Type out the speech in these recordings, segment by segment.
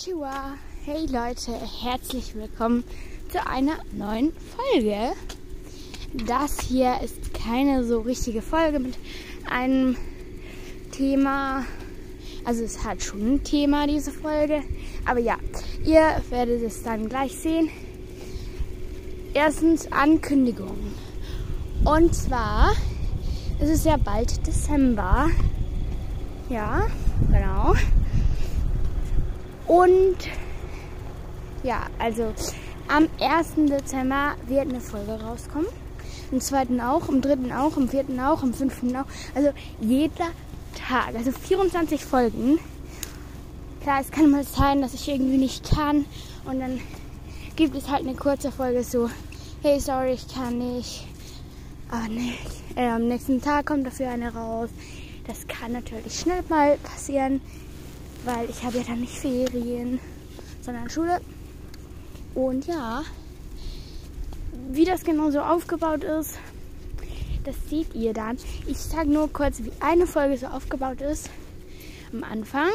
Konnichiwa. Hey Leute, herzlich willkommen zu einer neuen Folge. Das hier ist keine so richtige Folge mit einem Thema. Also es hat schon ein Thema, diese Folge. Aber ja, ihr werdet es dann gleich sehen. Erstens Ankündigung. Und zwar ist es ja bald Dezember. Ja, genau. Und ja, also am 1. Dezember wird eine Folge rauskommen. Am 2. auch, am 3. auch, am 4. auch, am 5. auch. Also jeder Tag, also 24 Folgen. Klar, es kann mal sein, dass ich irgendwie nicht kann und dann gibt es halt eine kurze Folge so, hey, sorry, ich kann nicht. Aber nee, äh, am nächsten Tag kommt dafür eine raus. Das kann natürlich schnell mal passieren weil ich habe ja dann nicht Ferien, sondern Schule. Und ja, wie das genau so aufgebaut ist, das seht ihr dann. Ich sage nur kurz, wie eine Folge so aufgebaut ist. Am Anfang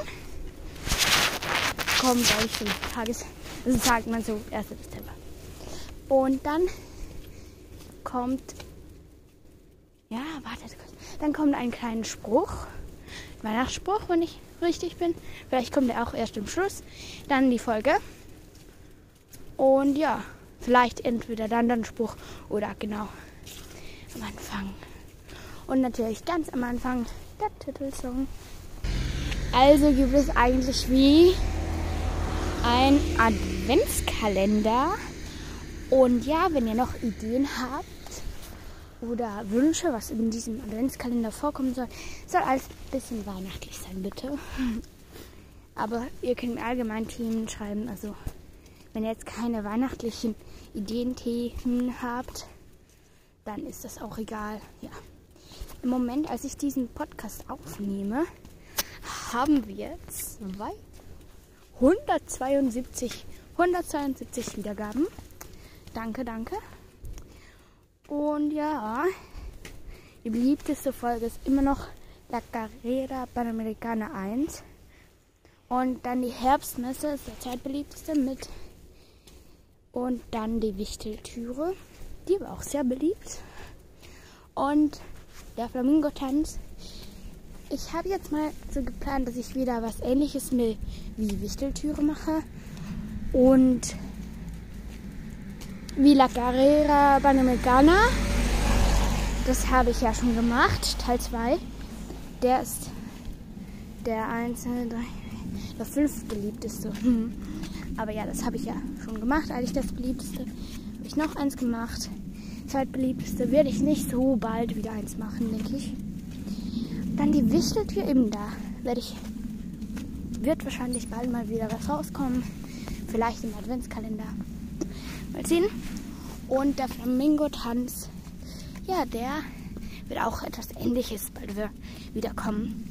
kommen, glaube ich, Tages... Also sagt man so 1. Dezember. Und dann kommt... Ja, wartet kurz. Dann kommt ein kleiner Spruch. Weihnachtsspruch, wenn ich richtig bin. Vielleicht kommt er auch erst im Schluss. Dann die Folge. Und ja, vielleicht entweder dann der Spruch oder genau am Anfang. Und natürlich ganz am Anfang der Titelsong. Also gibt es eigentlich wie ein Adventskalender. Und ja, wenn ihr noch Ideen habt, oder Wünsche, was in diesem Adventskalender vorkommen soll, soll alles ein bisschen weihnachtlich sein, bitte. Aber ihr könnt mir allgemein Themen schreiben. Also, wenn ihr jetzt keine weihnachtlichen Ideenthemen habt, dann ist das auch egal. Ja. Im Moment, als ich diesen Podcast aufnehme, haben wir zwei 172, 172 Wiedergaben. Danke, danke. Und ja, die beliebteste Folge ist immer noch La Carrera Panamericana 1. Und dann die Herbstmesse ist der zweitbeliebteste mit. Und dann die Wichteltüre. Die war auch sehr beliebt. Und der Flamingo-Tanz. Ich habe jetzt mal so geplant, dass ich wieder was ähnliches wie Wichteltüre mache. Und wie La Carrera Panamericana. Das habe ich ja schon gemacht, Teil 2. Der ist der 1, 2, 3, der 5 beliebteste. Aber ja, das habe ich ja schon gemacht. Eigentlich das beliebteste. Habe ich noch eins gemacht. Zweitbeliebteste werde ich nicht so bald wieder eins machen, denke ich. Dann die Wichteltür eben da. Werde ich. Wird wahrscheinlich bald mal wieder was rauskommen. Vielleicht im Adventskalender. Mal sehen. Und der Flamingo-Tanz, ja, der wird auch etwas Ähnliches bald wiederkommen.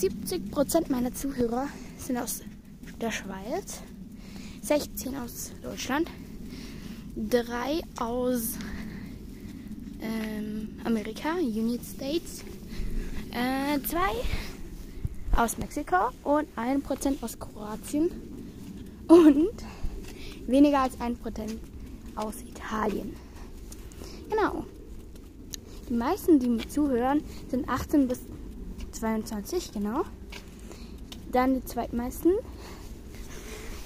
70% meiner Zuhörer sind aus der Schweiz, 16 aus Deutschland, 3 aus ähm, Amerika, United States, 2 äh, aus Mexiko und 1% aus Kroatien und weniger als 1% aus Italien. Genau. Die meisten, die mir zuhören, sind 18 bis 22, genau. Dann die zweitmeisten.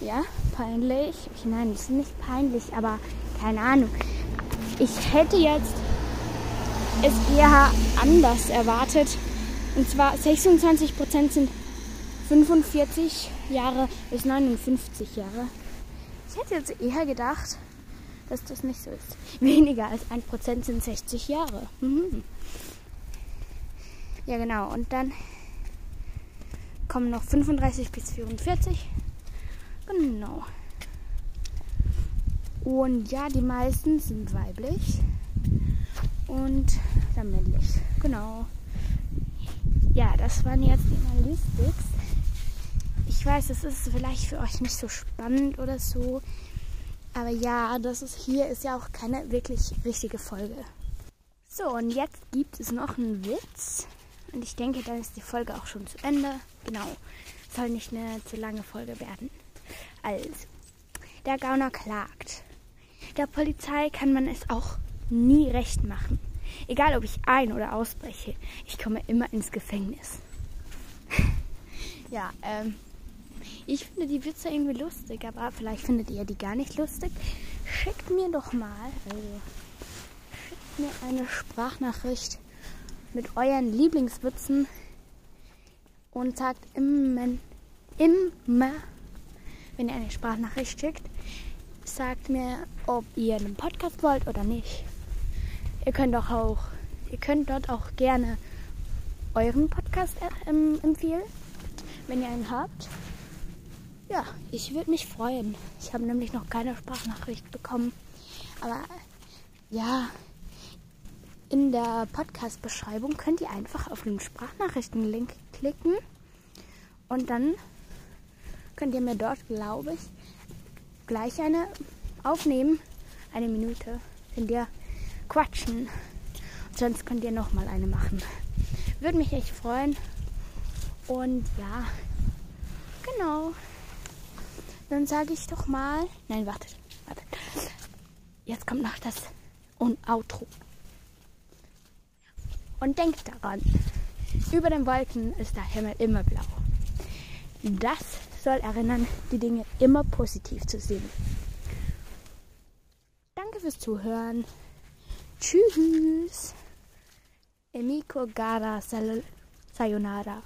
Ja, peinlich. Nein, das ist nicht peinlich, aber keine Ahnung. Ich hätte jetzt es eher anders erwartet. Und zwar 26% sind 45 Jahre bis 59 Jahre. Ich hätte jetzt eher gedacht, dass das nicht so ist. Weniger als 1% sind 60 Jahre. Mhm. Ja, genau. Und dann kommen noch 35 bis 44. Genau. Und ja, die meisten sind weiblich und dann männlich. Genau. Ja, das waren jetzt die Analytics. Ich weiß, das ist vielleicht für euch nicht so spannend oder so. Aber ja, das ist hier ist ja auch keine wirklich richtige Folge. So, und jetzt gibt es noch einen Witz. Und ich denke, dann ist die Folge auch schon zu Ende. Genau. Soll nicht eine zu lange Folge werden. Also, der Gauner klagt. Der Polizei kann man es auch nie recht machen. Egal, ob ich ein- oder ausbreche, ich komme immer ins Gefängnis. ja, ähm, ich finde die Witze irgendwie lustig, aber vielleicht findet ihr die gar nicht lustig. Schickt mir doch mal, also, schickt mir eine Sprachnachricht mit euren Lieblingswitzen und sagt immer, immer, wenn ihr eine Sprachnachricht schickt, sagt mir, ob ihr einen Podcast wollt oder nicht. Ihr könnt doch auch, ihr könnt dort auch gerne euren Podcast äh, empfehlen, wenn ihr einen habt. Ja, ich würde mich freuen. Ich habe nämlich noch keine Sprachnachricht bekommen. Aber ja, in der Podcast-Beschreibung könnt ihr einfach auf den Sprachnachrichten-Link klicken und dann könnt ihr mir dort, glaube ich, gleich eine aufnehmen. Eine Minute. Könnt ihr quatschen. Und sonst könnt ihr noch mal eine machen. Würde mich echt freuen. Und ja, genau. Dann sage ich doch mal. Nein, wartet, wartet. Jetzt kommt noch das Outro. Und denkt daran, über den Wolken ist der Himmel immer blau. Das soll erinnern, die Dinge immer positiv zu sehen. Danke fürs Zuhören. Tschüss. Emiko Gara Sayonara.